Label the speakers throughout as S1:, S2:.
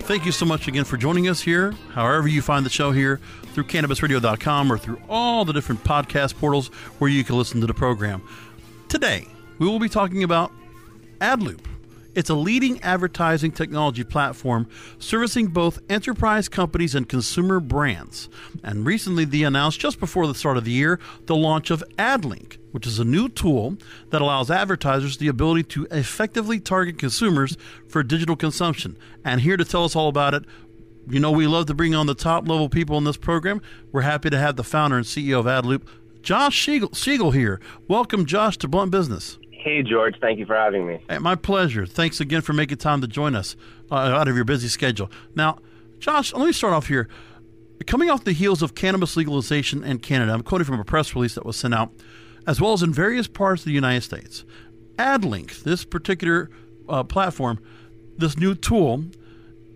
S1: Thank you so much again for joining us here, however you find the show here, through cannabisradio.com or through all the different podcast portals where you can listen to the program. Today, we will be talking about AdLoop. It's a leading advertising technology platform servicing both enterprise companies and consumer brands. And recently, they announced just before the start of the year the launch of AdLink, which is a new tool that allows advertisers the ability to effectively target consumers for digital consumption. And here to tell us all about it, you know, we love to bring on the top level people in this program. We're happy to have the founder and CEO of AdLoop, Josh Siegel, Siegel here. Welcome, Josh, to Blunt Business.
S2: Hey, George. Thank you for having me.
S1: Hey, my pleasure. Thanks again for making time to join us uh, out of your busy schedule. Now, Josh, let me start off here. Coming off the heels of cannabis legalization in Canada, I'm quoting from a press release that was sent out, as well as in various parts of the United States. AdLink, this particular uh, platform, this new tool,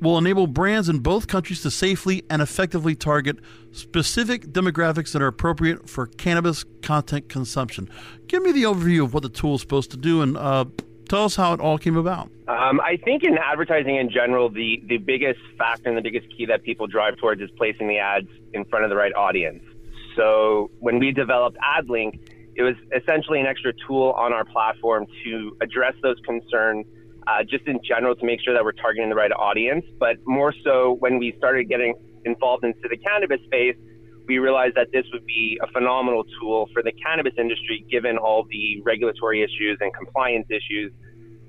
S1: will enable brands in both countries to safely and effectively target specific demographics that are appropriate for cannabis content consumption. Give me the overview of what the tool is supposed to do and uh, tell us how it all came about.
S2: Um, I think in advertising in general, the, the biggest factor and the biggest key that people drive towards is placing the ads in front of the right audience. So when we developed AdLink, it was essentially an extra tool on our platform to address those concerns uh, just in general to make sure that we're targeting the right audience. But more so when we started getting involved into the cannabis space, we realized that this would be a phenomenal tool for the cannabis industry, given all the regulatory issues and compliance issues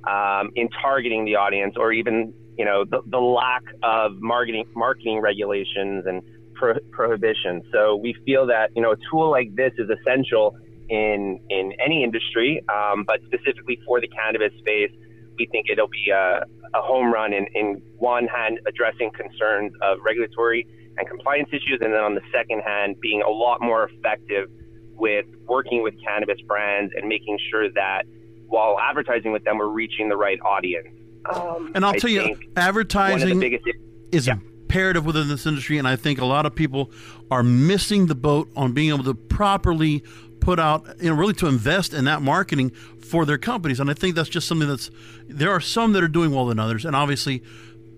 S2: um, in targeting the audience, or even you know the, the lack of marketing marketing regulations and pro- prohibitions. So we feel that you know a tool like this is essential in in any industry, um, but specifically for the cannabis space we think it'll be a, a home run in, in one hand addressing concerns of regulatory and compliance issues, and then on the second hand being a lot more effective with working with cannabis brands and making sure that while advertising with them, we're reaching the right audience.
S1: Um, and I'll I tell you, advertising biggest, is yeah. imperative within this industry, and I think a lot of people are missing the boat on being able to properly put out, you know, really to invest in that marketing for their companies. And I think that's just something that's, there are some that are doing well than others. And obviously,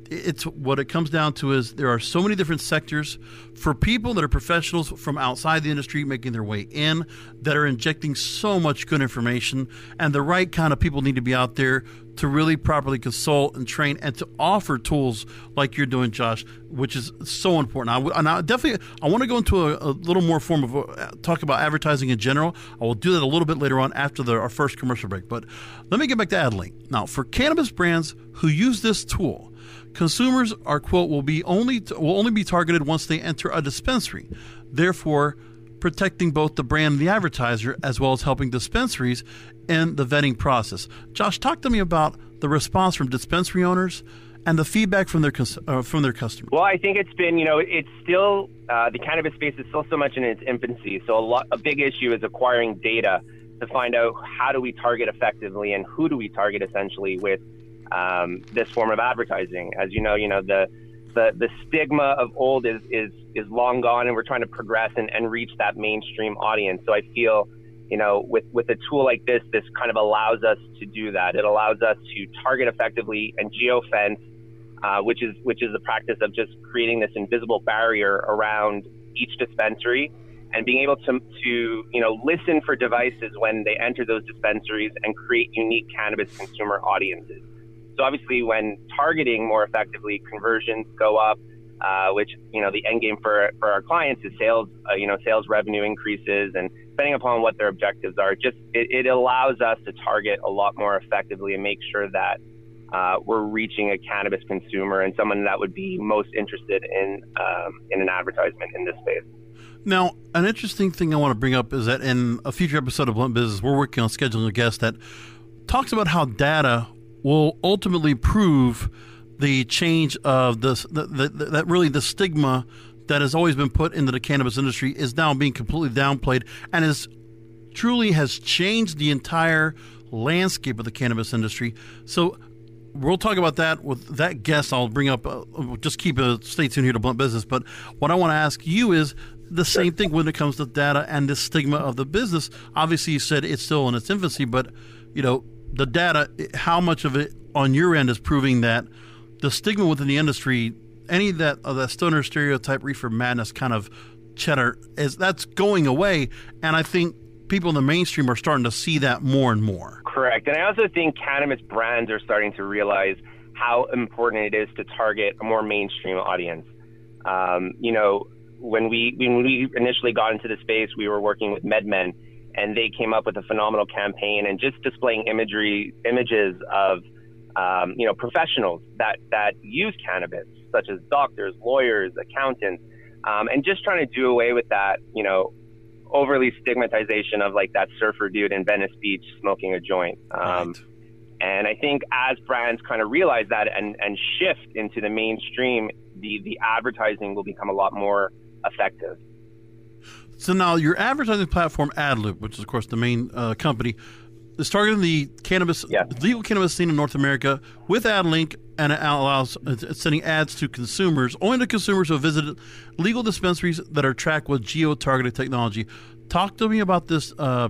S1: it's what it comes down to is there are so many different sectors for people that are professionals from outside the industry making their way in that are injecting so much good information and the right kind of people need to be out there to really properly consult and train and to offer tools like you're doing josh which is so important. I, and I definitely i want to go into a, a little more form of uh, talk about advertising in general. I will do that a little bit later on after the, our first commercial break but let me get back to adlink now for cannabis brands who use this tool consumers are quote will be only will only be targeted once they enter a dispensary. Therefore, protecting both the brand and the advertiser as well as helping dispensaries in the vetting process. Josh, talk to me about the response from dispensary owners and the feedback from their uh, from their customers?
S2: Well, I think it's been, you know, it's still uh, the cannabis space is still so much in its infancy. So a lot, a big issue is acquiring data to find out how do we target effectively and who do we target essentially with um, this form of advertising. As you know, you know the the, the stigma of old is, is is long gone, and we're trying to progress and, and reach that mainstream audience. So I feel you know, with, with a tool like this, this kind of allows us to do that. It allows us to target effectively and geofence uh, which is which is the practice of just creating this invisible barrier around each dispensary and being able to, to you know listen for devices when they enter those dispensaries and create unique cannabis consumer audiences. So obviously, when targeting more effectively, conversions go up, uh, which you know the end game for for our clients is sales, uh, you know sales revenue increases, and depending upon what their objectives are, just it, it allows us to target a lot more effectively and make sure that uh, we're reaching a cannabis consumer and someone that would be most interested in um, in an advertisement in this space.
S1: Now, an interesting thing I want to bring up is that in a future episode of Blunt Business, we're working on scheduling a guest that talks about how data will ultimately prove the change of this, the, the, the, that really the stigma that has always been put into the cannabis industry is now being completely downplayed and is truly has changed the entire landscape of the cannabis industry. So we'll talk about that with that guest. I'll bring up. Uh, just keep a stay tuned here to Blunt Business. But what I want to ask you is the same thing when it comes to data and the stigma of the business. Obviously, you said it's still in its infancy, but you know the data. How much of it on your end is proving that the stigma within the industry, any that of that stoner stereotype, reefer madness kind of cheddar is that's going away, and I think people in the mainstream are starting to see that more and more.
S2: Correct. And I also think cannabis brands are starting to realize how important it is to target a more mainstream audience. Um, you know, when we when we initially got into the space, we were working with MedMen, and they came up with a phenomenal campaign and just displaying imagery images of um, you know professionals that that use cannabis, such as doctors, lawyers, accountants, um, and just trying to do away with that you know overly stigmatization of like that surfer dude in Venice Beach smoking a joint. Um, right. And I think as brands kind of realize that and, and shift into the mainstream, the, the advertising will become a lot more effective.
S1: So now your advertising platform AdLoop, which is of course the main uh, company, is targeting the cannabis
S2: yeah.
S1: legal cannabis scene in North America with AdLink, and it allows it's sending ads to consumers, only to consumers who have visited legal dispensaries that are tracked with geo-targeted technology. Talk to me about this. Uh,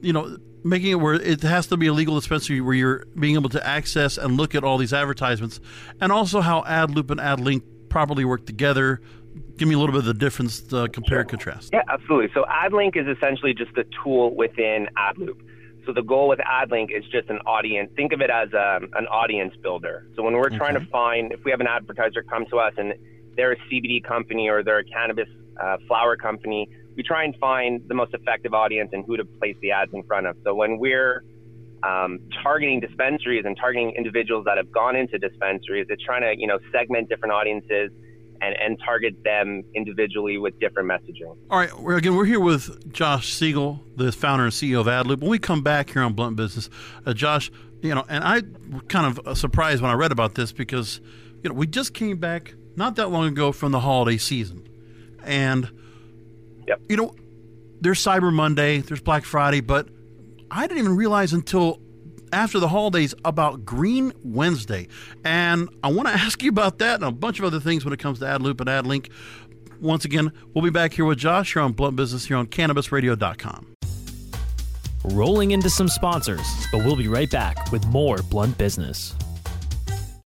S1: you know, making it where it has to be a legal dispensary where you're being able to access and look at all these advertisements, and also how AdLoop and AdLink properly work together. Give me a little bit of the difference, uh, compare and contrast.
S2: Yeah, absolutely. So AdLink is essentially just a tool within AdLoop. So the goal with AdLink is just an audience. Think of it as um, an audience builder. So when we're okay. trying to find, if we have an advertiser come to us and they're a CBD company or they're a cannabis uh, flower company, we try and find the most effective audience and who to place the ads in front of. So when we're um, targeting dispensaries and targeting individuals that have gone into dispensaries, it's trying to you know segment different audiences and, and target them individually with different messaging.
S1: All right, we're, again, we're here with Josh Siegel, the founder and CEO of AdLoop. When we come back here on Blunt Business, uh, Josh, you know, and I kind of surprised when I read about this because, you know, we just came back not that long ago from the holiday season. And,
S2: yep.
S1: you know, there's Cyber Monday, there's Black Friday, but I didn't even realize until after the holidays about Green Wednesday. And I want to ask you about that and a bunch of other things when it comes to AdLoop and AdLink. Once again, we'll be back here with Josh here on Blunt Business here on CannabisRadio.com.
S3: Rolling into some sponsors, but we'll be right back with more Blunt Business.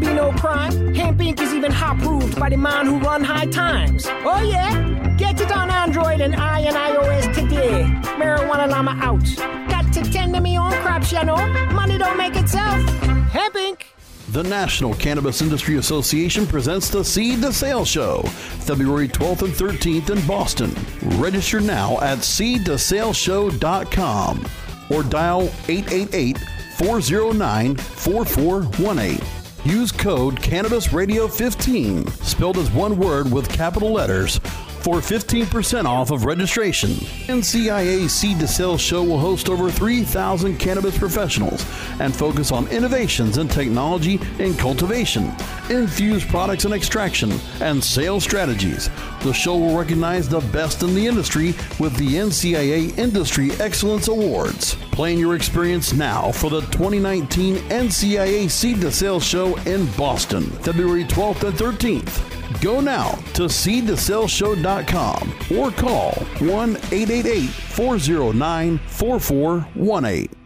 S4: be no crime. Hemp Inc. is even hot proved by the man who run high times. Oh yeah? Get it on Android and I and iOS today. Marijuana Llama out. Got to tend to me own crops, you know. Money don't make itself. Hemp Inc.
S1: The National Cannabis Industry Association presents the Seed to Sale Show, February 12th and 13th in Boston. Register now at seedtosaleshow.com or dial 888 409 4418. Use code Cannabis Radio 15, spelled as one word with capital letters, for 15% off of registration. NCIA Seed to Sale Show will host over 3,000 cannabis professionals and focus on innovations in technology and cultivation, infused products and extraction, and sales strategies. The show will recognize the best in the industry with the NCIA Industry Excellence Awards. Plan your experience now for the 2019 NCIA Seed to Sale Show in Boston, February 12th and 13th. Go now to seedtosaleshow.com or call 1 888 409 4418.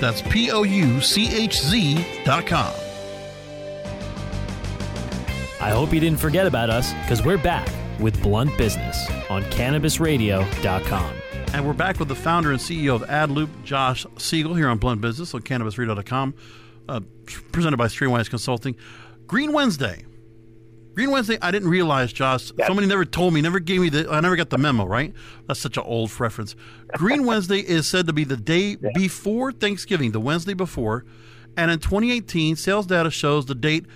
S1: That's P O U C H Z dot com.
S3: I hope you didn't forget about us because we're back with Blunt Business on CannabisRadio.com.
S1: And we're back with the founder and CEO of AdLoop, Josh Siegel, here on Blunt Business on CannabisRadio.com, uh, presented by Strainwise Consulting. Green Wednesday. Green Wednesday, I didn't realize, Josh.
S2: Yes.
S1: Somebody never told me, never gave me the, I never got the memo, right? That's such an old reference. Green Wednesday is said to be the day before Thanksgiving, the Wednesday before. And in 2018, sales data shows the date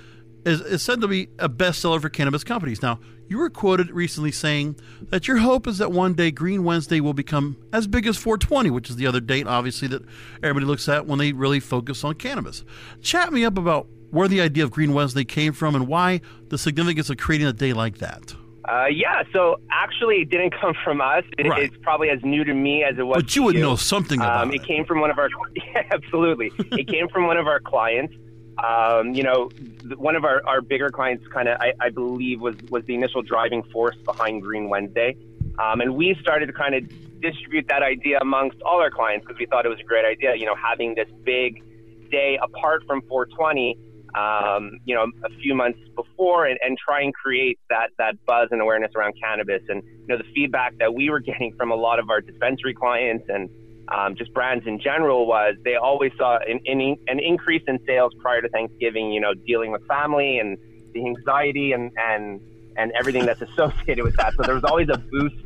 S1: is, is said to be a bestseller for cannabis companies. Now, you were quoted recently saying that your hope is that one day Green Wednesday will become as big as 420, which is the other date, obviously, that everybody looks at when they really focus on cannabis. Chat me up about where the idea of Green Wednesday came from and why the significance of creating a day like that.
S2: Uh, yeah, so actually, it didn't come from us. It,
S1: Right.
S2: It's probably as new to me as it was.
S1: But you would know something about
S2: um,
S1: it.
S2: It came from one of our. Yeah, absolutely. it came from one of our clients. Um, you know, one of our, our bigger clients, kind of, I, I believe, was was the initial driving force behind Green Wednesday, um, and we started to kind of distribute that idea amongst all our clients because we thought it was a great idea. You know, having this big day apart from 420 um, you know, a few months before and, and try and create that, that buzz and awareness around cannabis. And, you know, the feedback that we were getting from a lot of our dispensary clients and um, just brands in general was they always saw an, an, an increase in sales prior to Thanksgiving, you know, dealing with family and the anxiety and, and, and everything that's associated with that. So there was always a boost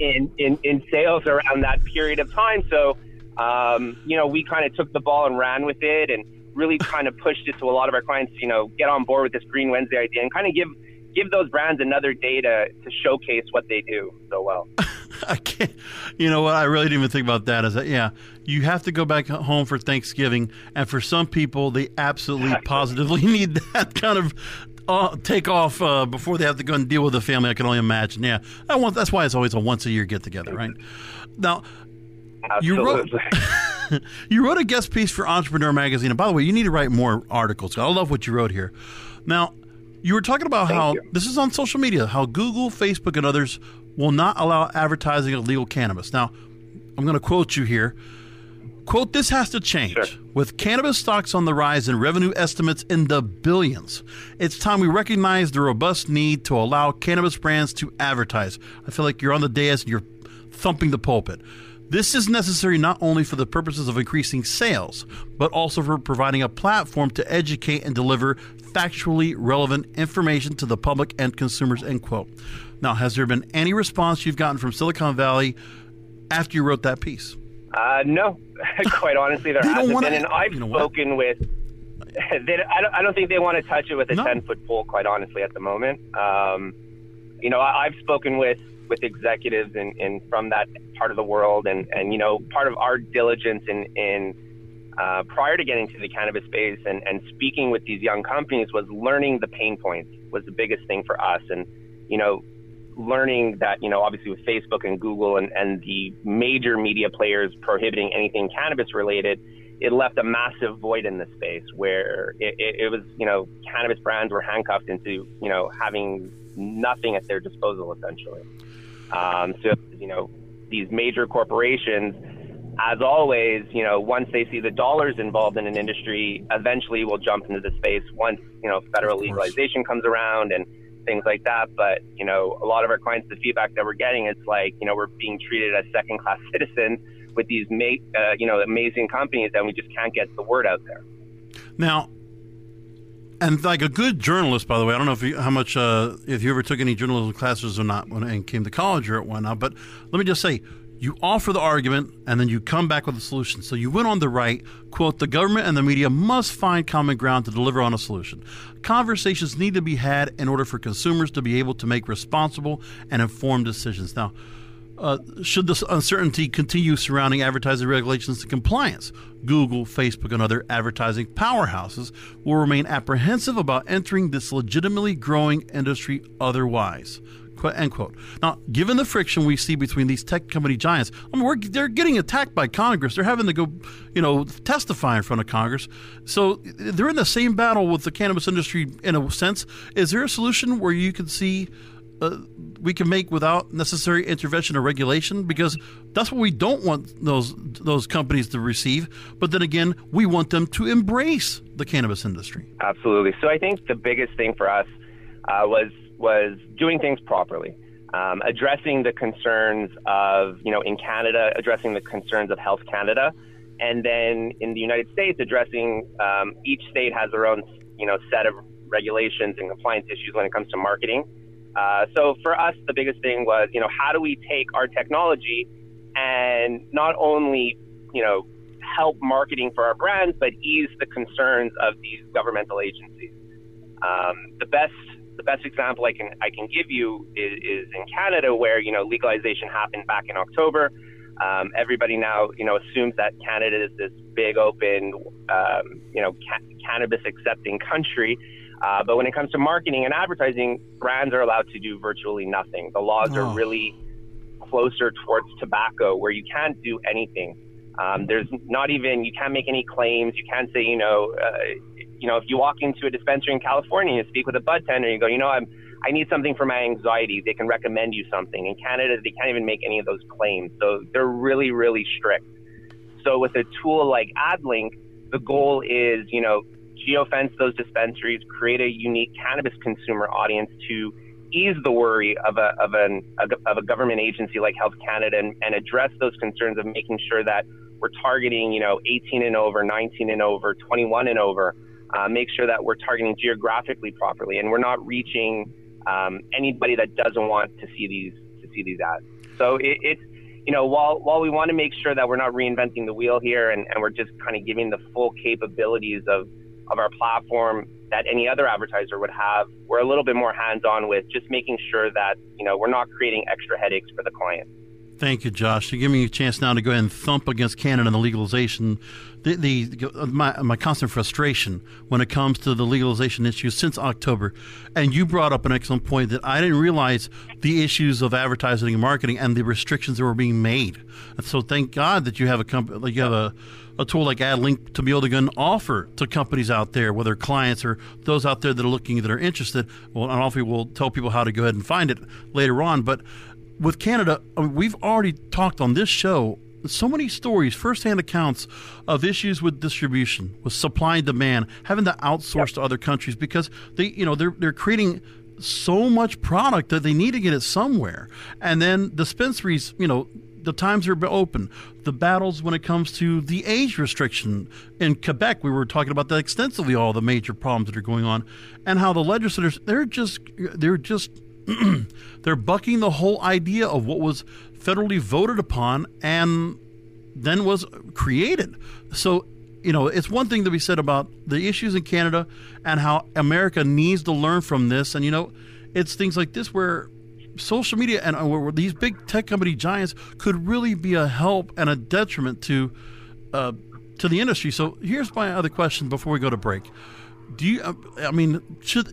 S2: in, in, in sales around that period of time. So, um, you know, we kind of took the ball and ran with it and really kind of pushed it to a lot of our clients, you know, get on board with this Green Wednesday idea and kind of give give those brands another day to, to showcase what they do so well.
S1: I can't. You know what? I really didn't even think about that. Is that yeah? You have to go back home for Thanksgiving, and for some people, they absolutely positively need that kind of uh, take off uh, before they have to go and deal with the family. I can only imagine. Yeah, I want, that's why it's always a once a year get together, right? Now, you wrote you wrote a guest piece for Entrepreneur Magazine. And by the way, you need to write more articles. I love what you wrote here. Now, you were talking about
S2: Thank
S1: how
S2: you.
S1: this is on social media, how Google, Facebook, and others will not allow advertising of legal cannabis. Now, I'm going to quote you here. Quote, this has to change.
S2: Sure.
S1: With cannabis stocks on the rise and revenue estimates in the billions, it's time we recognize the robust need to allow cannabis brands to advertise. I feel like you're on the dais and you're thumping the pulpit. This is necessary not only for the purposes of increasing sales, but also for providing a platform to educate and deliver factually relevant information to the public and consumers. End quote. Now, has there been any response you've gotten from Silicon Valley after you wrote that piece?
S2: Uh, no, quite honestly, there hasn't been. And I've
S1: you know what?
S2: spoken with. They, I, don't, I don't think they want to touch it with a
S1: No.
S2: ten foot pole. Quite honestly, at the moment, um, you know, I, I've spoken with with executives in, in from that part of the world, and and you know, part of our diligence in in uh, prior to getting to the cannabis space and, and speaking with these young companies was learning the pain points was the biggest thing for us. And, you know, learning that, you know, obviously with Facebook and Google and, and the major media players prohibiting anything cannabis related, it left a massive void in the space where it, it, it was, you know, cannabis brands were handcuffed into, you know, having nothing at their disposal essentially. Um, so, you know, these major corporations, as always, you know, once they see the dollars involved in an industry, eventually will jump into the space once, you know, federal legalization comes around and things like that. But, you know, a lot of our clients, the feedback that we're getting, it's like, you know, we're being treated as second class citizens with these, uh, you know, amazing companies and we just can't get the word out there.
S1: Now, and like a good journalist, by the way, I don't know if you, how much uh, if you ever took any journalism classes or not when and came to college or whatnot. But let me just say, you offer the argument and then you come back with a solution. So you went on the right, quote, the government and the media must find common ground to deliver on a solution. Conversations need to be had in order for consumers to be able to make responsible and informed decisions. Now, uh, should this uncertainty continue surrounding advertising regulations and compliance, Google, Facebook, and other advertising powerhouses will remain apprehensive about entering this legitimately growing industry otherwise. End quote. Now, given the friction we see between these tech company giants, I mean, they're getting attacked by Congress. They're having to go, you know, testify in front of Congress. So they're in the same battle with the cannabis industry in a sense. Is there a solution where you can see uh, we can make without necessary intervention or regulation because that's what we don't want those those companies to receive. But then again, we want them to embrace the cannabis industry.
S2: Absolutely. So I think the biggest thing for us uh, was was doing things properly. Um, addressing the concerns of, you know, in Canada, addressing the concerns of Health Canada, and then in the United States, addressing um, each state has their own, you know, set of regulations and compliance issues when it comes to marketing. Uh, so for us, the biggest thing was, you know, how do we take our technology and not only, you know, help marketing for our brands, but ease the concerns of these governmental agencies. Um, the best the best example I can I can give you is, is in Canada, where you know legalization happened back in October. Um, everybody now you know assumes that Canada is this big open um, you know ca- cannabis accepting country. Uh, but when it comes to marketing and advertising, brands are allowed to do virtually nothing. The laws oh. are really closer towards tobacco, where you can't do anything. Um, there's not even you can't make any claims. You can't say you know uh, you know if you walk into a dispensary in California and you speak with a bud tender, you go you know I'm I need something for my anxiety. They can recommend you something. In Canada, they can't even make any of those claims. So they're really really strict. So with a tool like AdLink, the goal is you know geofence those dispensaries, create a unique cannabis consumer audience to ease the worry of a, of, an, of a government agency like Health Canada and, and address those concerns of making sure that we're targeting, you know, 18 and over, 19 and over, 21 and over. Uh, make sure that we're targeting geographically properly, and we're not reaching um, anybody that doesn't want to see these to see these ads. So it, it's you know while while we want to make sure that we're not reinventing the wheel here, and, and we're just kind of giving the full capabilities of of our platform that any other advertiser would have. We're a little bit more hands-on with just making sure that you know we're not creating extra headaches for the client.
S1: Thank you, Josh. You're giving me a chance now to go ahead and thump against Canada and the legalization. The, the my, my constant frustration when it comes to the legalization issues since October, and you brought up an excellent point that I didn't realize the issues of advertising and marketing and the restrictions that were being made. And so, thank God that you have a company, you have a a tool like AdLink to be able to go and offer to companies out there, whether clients or those out there that are looking that are interested. Well, and obviously we'll tell people how to go ahead and find it later on. But with Canada, I mean, we've already talked on this show so many stories, firsthand accounts of issues with distribution, with supply and demand, having to outsource yep. to other countries because they, you know, they're they're creating so much product that they need to get it somewhere, and then dispensaries, you know, the times are open. The battles when it comes to the age restriction in Quebec, we were talking about that extensively. All the major problems that are going on, and how the legislators they're just they're just they're bucking the whole idea of what was federally voted upon and then was created. So you know, it's one thing to be said about the issues in Canada and how America needs to learn from this. And, you know, it's things like this where social media and uh, these big tech company giants could really be a help and a detriment to uh, to the industry. So here's my other question before we go to break. Do you? uh, I mean, should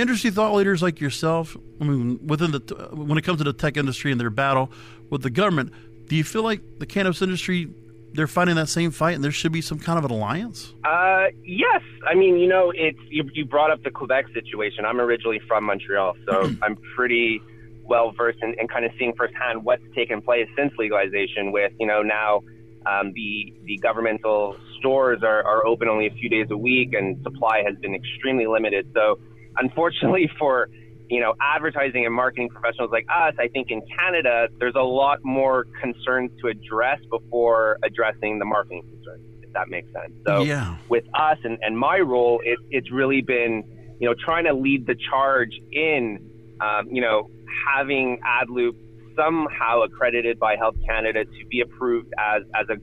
S1: industry thought leaders like yourself, I mean, within the when it comes to the tech industry and their battle with the government, do you feel like the cannabis industry they're fighting that same fight, and there should be some kind of an alliance?
S2: Uh, yes. I mean, you know, it's you, you brought up the Quebec situation. I'm originally from Montreal, so I'm pretty well versed in, in kind of seeing firsthand what's taken place since legalization. With you know now um, the the governmental stores are, are open only a few days a week, and supply has been extremely limited. So, unfortunately for you know advertising and marketing professionals like us, I think in Canada there's a lot more concerns to address before addressing the marketing concerns. If that makes sense. So,
S1: Yeah.
S2: with us and, and my role, it, it's really been you know trying to lead the charge in um, you know having AdLoop somehow accredited by Health Canada to be approved as as a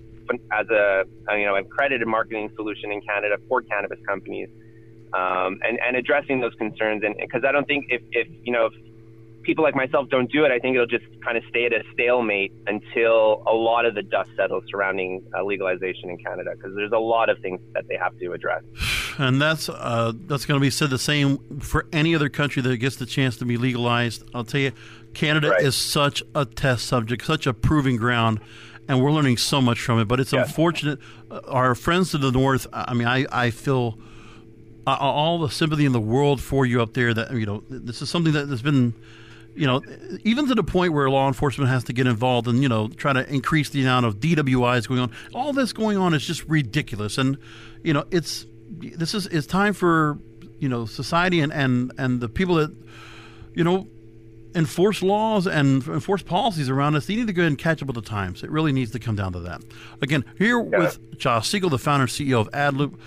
S2: as a you know accredited marketing solution in Canada for cannabis companies, um, and and addressing those concerns. And because I don't think if if you know if people like myself don't do it, I think it'll just kind of stay at a stalemate until a lot of the dust settles surrounding uh, legalization in Canada. Because there's a lot of things that they have to address.
S1: And that's uh, that's going to be said the same for any other country that gets the chance to be legalized. I'll tell you, Canada
S2: Right.
S1: is such a test subject, such a proving ground, and we're learning so much from it. But it's
S2: Yeah.
S1: unfortunate. Uh, Our friends to the north. I mean, I I feel uh, all the sympathy in the world for you up there. That you know, this is something that has been. You know, even to the point where law enforcement has to get involved and you know try to increase the amount of DWIs going on. All this going on is just ridiculous, and you know it's this is it's time for you know society and and and the people that you know enforce laws and enforce policies around us. They need to go ahead and catch up with the times. It really needs to come down to that. Again, here with Josh Siegel, the founder and CEO of AdLoop.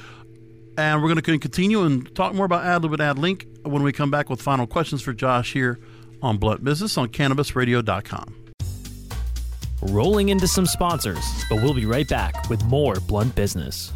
S1: And we're going to continue and talk more about AdLoop and AdLink when we come back with final questions for Josh here on Blunt Business on CannabisRadio.com.
S3: Rolling into some sponsors, but we'll be right back with more Blunt Business.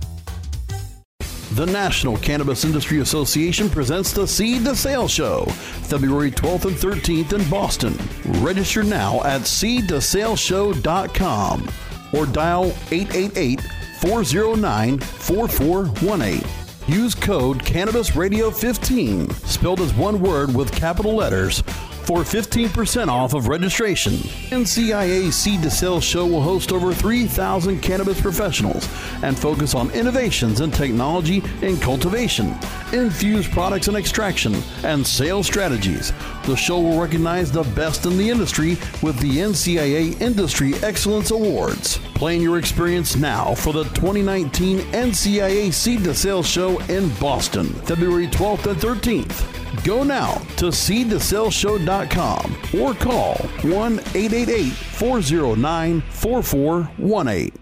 S1: The National Cannabis Industry Association presents the Seed to Sale Show, February 12th and 13th in Boston. Register now at seedtosaleshow.com or dial 888 409 4418. Use code Cannabis Radio 15, spelled as one word with capital letters, for 15% off of registration. NCIA Seed to Sale Show will host over 3,000 cannabis professionals and focus on innovations in technology and cultivation, infused products and extraction, and sales strategies. The show will recognize the best in the industry with the NCIA Industry Excellence Awards. Plan your experience now for the 2019 NCIA Seed to Sale Show in Boston, February 12th and 13th. Go now to seedtosaleshow.com or call 1 888 409 4418.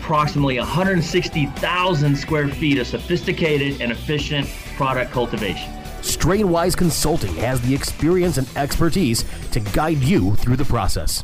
S5: approximately 160,000 square feet of sophisticated and efficient product cultivation.
S6: Strainwise Consulting has the experience and expertise to guide you through the process.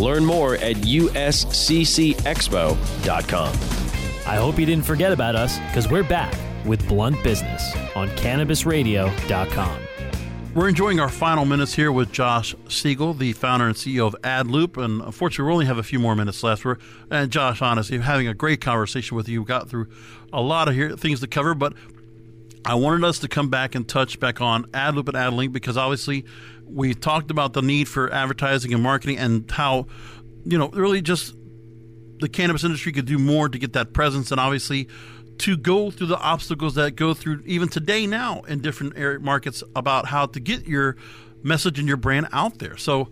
S7: Learn more at usccexpo.com.
S3: I hope you didn't forget about us because we're back with Blunt Business on CannabisRadio.com.
S1: We're enjoying our final minutes here with Josh Siegel, the founder and CEO of AdLoop. And unfortunately, we only have a few more minutes left. We're, and Josh, honestly, having a great conversation with you. We got through a lot of here, things to cover, but I wanted us to come back and touch back on AdLoop and AdLink because obviously we talked about the need for advertising and marketing and how, you know, really just the cannabis industry could do more to get that presence and obviously to go through the obstacles that go through even today now in different markets about how to get your message and your brand out there. So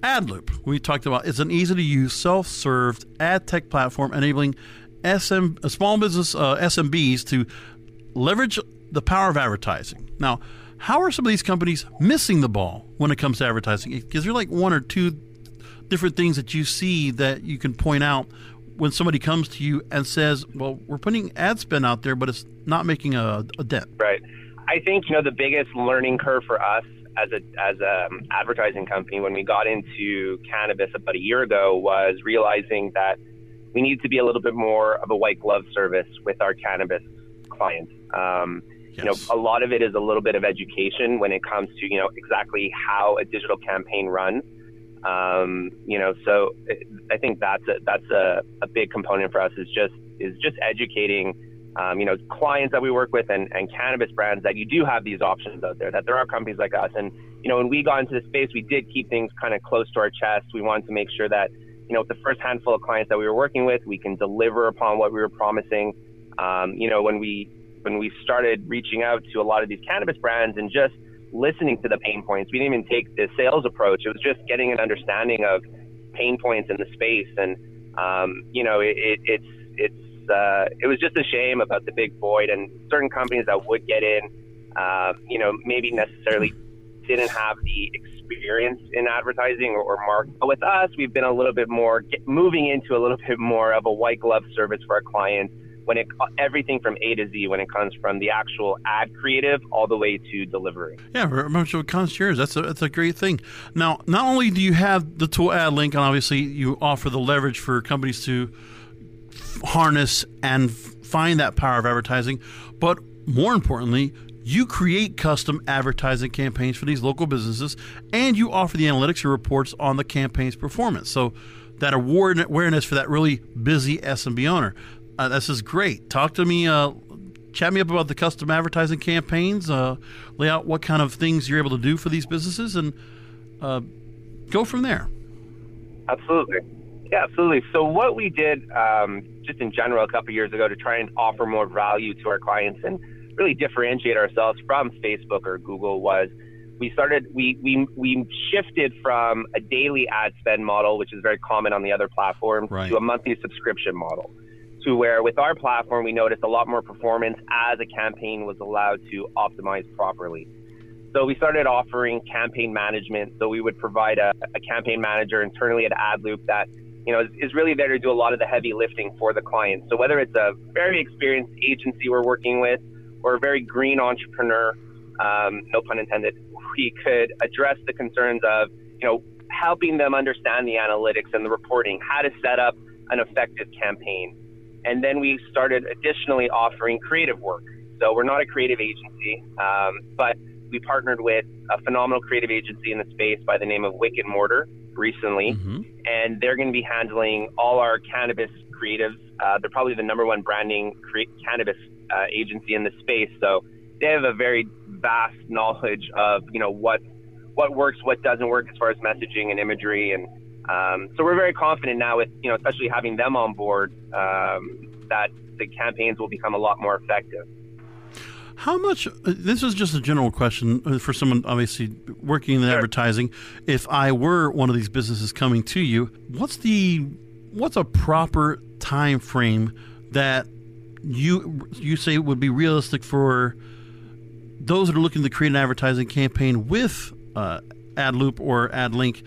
S1: AdLoop, we talked about, is an easy to use, self served ad tech platform enabling SM, small business uh, SMBs to leverage the power of advertising. Now, how are some of these companies missing the ball when it comes to advertising? Is there like one or two different things that you see that you can point out when somebody comes to you and says, "Well, we're putting ad spend out there, but it's not making a, a dent."
S2: Right. I think you know the biggest learning curve for us as a as a um, advertising company when we got into cannabis about a year ago was realizing that we need to be a little bit more of a white glove service with our cannabis clients. Um. You know, a lot of it is a little bit of education when it comes to you know exactly how a digital campaign runs. Um, you know, so I think that's a, that's a, a big component for us is just is just educating um, you know, clients that we work with and, and cannabis brands that you do have these options out there, that there are companies like us. And, you know, when we got into the space, we did keep things kind of close to our chest. We wanted to make sure that, you know, with the first handful of clients that we were working with, we can deliver upon what we were promising. Um, you know, when we, when we started reaching out to a lot of these cannabis brands and just listening to the pain points, we didn't even take the sales approach. It was just getting an understanding of pain points in the space. And, um, you know, it, it, it's, it's, uh, it was just a shame about the big void and certain companies that would get in, uh, you know, maybe necessarily didn't have the experience in advertising or, or marketing. With us, we've been a little bit more get, moving into a little bit more of a white glove service for our clients when it everything from A to Z when it comes from the actual ad creative all the way to delivery.
S1: Yeah, remember concierge. That's a that's a great thing. Now, not only do you have the tool AdLink, and obviously you offer the leverage for companies to harness and find that power of advertising. But more importantly, you create custom advertising campaigns for these local businesses and you offer the analytics and reports on the campaign's performance. So that award awareness for that really busy SMB owner. Uh, this is great. Talk to me, uh, chat me up about the custom advertising campaigns, uh, lay out what kind of things you're able to do for these businesses, and uh, go from there.
S2: Absolutely. Yeah, absolutely. So what we did, um, just in general, a couple years ago, to try and offer more value to our clients and really differentiate ourselves from Facebook or Google, was we started we we we shifted from a daily ad spend model, which is very common on the other platforms, right. to a monthly subscription model. To where with our platform, we noticed a lot more performance as a campaign was allowed to optimize properly. So we started offering campaign management. So we would provide a, a campaign manager internally at AdLoop that you know, is, is, really there to do a lot of the heavy lifting for the client. So whether it's a very experienced agency we're working with or a very green entrepreneur, um, no pun intended, we could address the concerns of, you know, helping them understand the analytics and the reporting, how to set up an effective campaign. And then we started additionally offering creative work. So we're not a creative agency, um, but we partnered with a phenomenal creative agency in the space by the name of Wick & Mortar recently, mm-hmm. and they're going to be handling all our cannabis creatives. Uh, they're probably the number one branding cre- cannabis uh, agency in the space, so they have a very vast knowledge of you know what what works, what doesn't work as far as messaging and imagery, and um, so we're very confident now with you know especially having them on board um, that the campaigns will become a lot more effective.
S1: How much? Uh, this is just a general question uh, for someone obviously working in sure. advertising. If I were one of these businesses coming to you, what's the what's a proper time frame that you you say would be realistic for those that are looking to create an advertising campaign with uh, AdLoop or AdLink?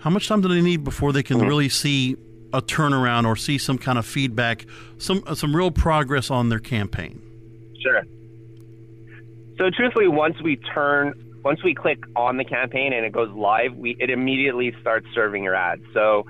S1: How much time do they need before they can mm-hmm. really see a turnaround or see some kind of feedback, some some real progress on their campaign?
S2: Sure. So truthfully, once we turn, once we click on the campaign and it goes live, we it immediately starts serving your ads. So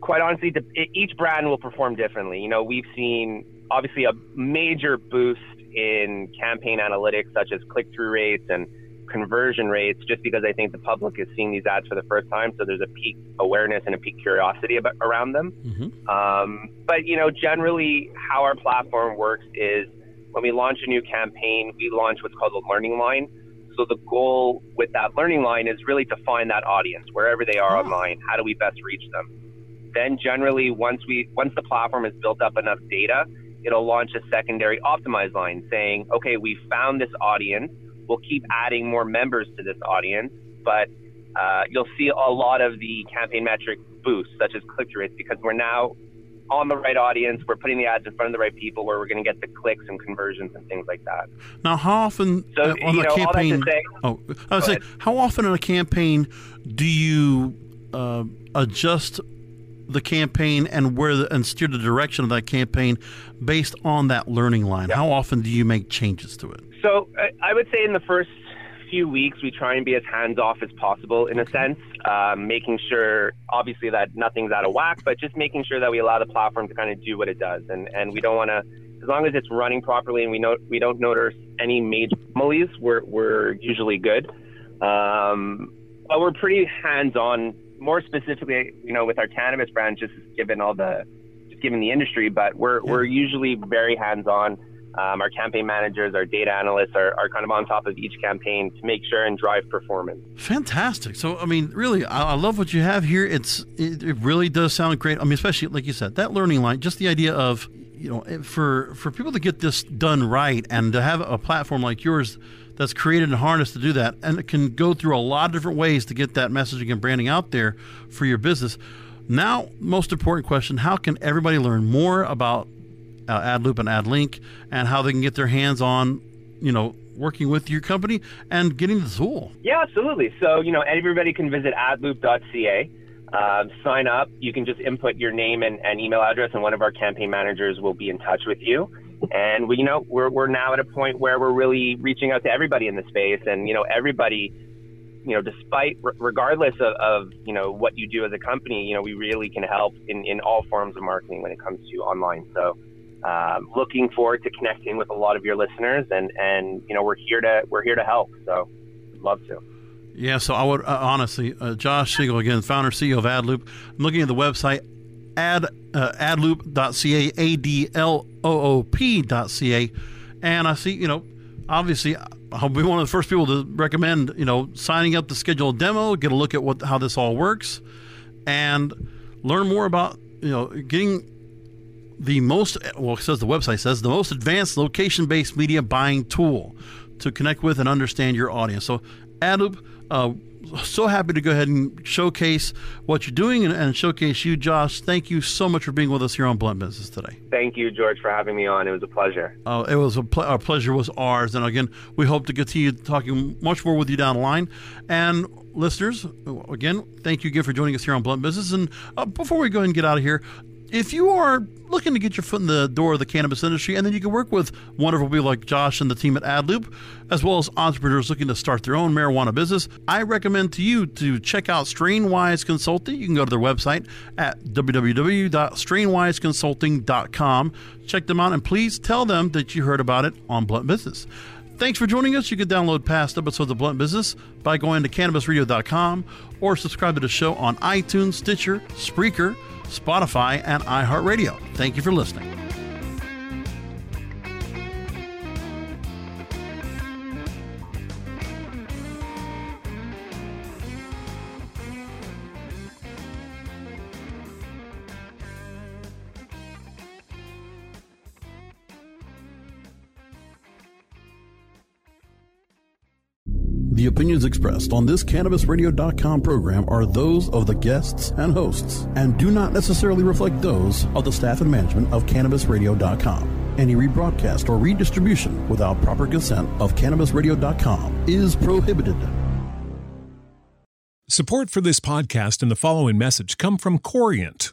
S2: quite honestly, the, each brand will perform differently. You know, we've seen obviously a major boost in campaign analytics such as click-through rates and conversion rates just because I think the public is seeing these ads for the first time. So there's a peak awareness and a peak curiosity about, around them. Mm-hmm. Um, but, you know, generally how our platform works is when we launch a new campaign, we launch what's called a learning line. So the goal with that learning line is really to find that audience wherever they are oh. online. How do we best reach them? then generally once we once the platform has built up enough data, it'll launch a secondary optimized line saying, okay, we found this audience. We'll keep adding more members to this audience, but uh, you'll see a lot of the campaign metric boosts, such as click through rates, because we're now on the right audience. We're putting the ads in front of the right people where we're going to get the clicks and conversions and things like that.
S1: Now, how often
S2: so,
S1: uh, on
S2: you
S1: a
S2: know,
S1: campaign?
S2: Say,
S1: oh, I was saying, how often in a campaign do you uh, adjust the campaign and where the, and steer the direction of that campaign based on that learning line? Yeah. How often do you make changes to it?
S2: So I would say in the first few weeks, we try and be as hands off as possible in a sense, um, making sure, obviously, that nothing's out of whack, but just making sure that we allow the platform to kind of do what it does. And, and we don't want to, as long as it's running properly and we, know, we don't notice any major anomalies, we're, we're usually good. Um, but we're pretty hands on, more specifically, you know, with our cannabis brand, just given all the, just given the industry, but we're, we're usually very hands on um, our campaign managers, our data analysts are, are kind of on top of each campaign to make sure and drive performance.
S1: Fantastic. So, I mean, really, I, I love what you have here. It's it, it, really does sound great. I mean, especially like you said, that learning line, just the idea of you know, for for people to get this done right and to have a platform like yours that's created and harnessed to do that, and it can go through a lot of different ways to get that messaging and branding out there for your business. Now, most important question: How can everybody learn more about uh, AdLoop and AdLink and how they can get their hands on, you know, working with your company and getting the tool.
S2: Yeah, absolutely. So, you know, everybody can visit adloop.ca. Um, sign up. You can just input your name and, and, email address, and one of our campaign managers will be in touch with you. And we, you know, we're, we're now at a point where we're really reaching out to everybody in the space, and you know, everybody, you know, despite regardless of, of you know what you do as a company, you know, we really can help in, in all forms of marketing when it comes to online. So um, looking forward to connecting with a lot of your listeners, and and you know we're here to we're here to help. So, love to.
S1: Yeah, so I would uh, honestly, uh, Josh Siegel again, founder CEO of AdLoop. I'm looking at the website ad uh, adloop.ca, a d l o o p.ca, and I see you know obviously I'll be one of the first people to recommend you know signing up to schedule a demo, get a look at what how this all works, and learn more about you know getting the most, well, it says the website says the most advanced location based media buying tool to connect with and understand your audience. So, AdLoop, uh, so happy to go ahead and showcase what you're doing and, and, showcase you, Josh. Thank you so much for being with us here on Blunt Business today.
S2: Thank you, George, for having me on. It was a pleasure.
S1: Uh, it was a ple- our pleasure was ours. And again, we hope to continue talking much more with you down the line. And listeners, again, thank you again for joining us here on Blunt Business. And uh, before we go and get out of here, if you are looking to get your foot in the door of the cannabis industry, and then you can work with wonderful people like Josh and the team at AdLoop, as well as entrepreneurs looking to start their own marijuana business, I recommend to you to check out Strainwise Consulting. You can go to their website at www.strainwiseconsulting.com. Check them out, and please tell them that you heard about it on Blunt Business. Thanks for joining us. You can download past episodes of Blunt Business by going to cannabisradio.com or subscribe to the show on iTunes, Stitcher, Spreaker, Spotify, and iHeartRadio. Thank you for listening. Expressed on this CannabisRadio.com program are those of the guests and hosts and do not necessarily reflect those of the staff and management of CannabisRadio.com. Any rebroadcast or redistribution without proper consent of CannabisRadio.com is prohibited.
S8: Support for this podcast and the following message come from Corient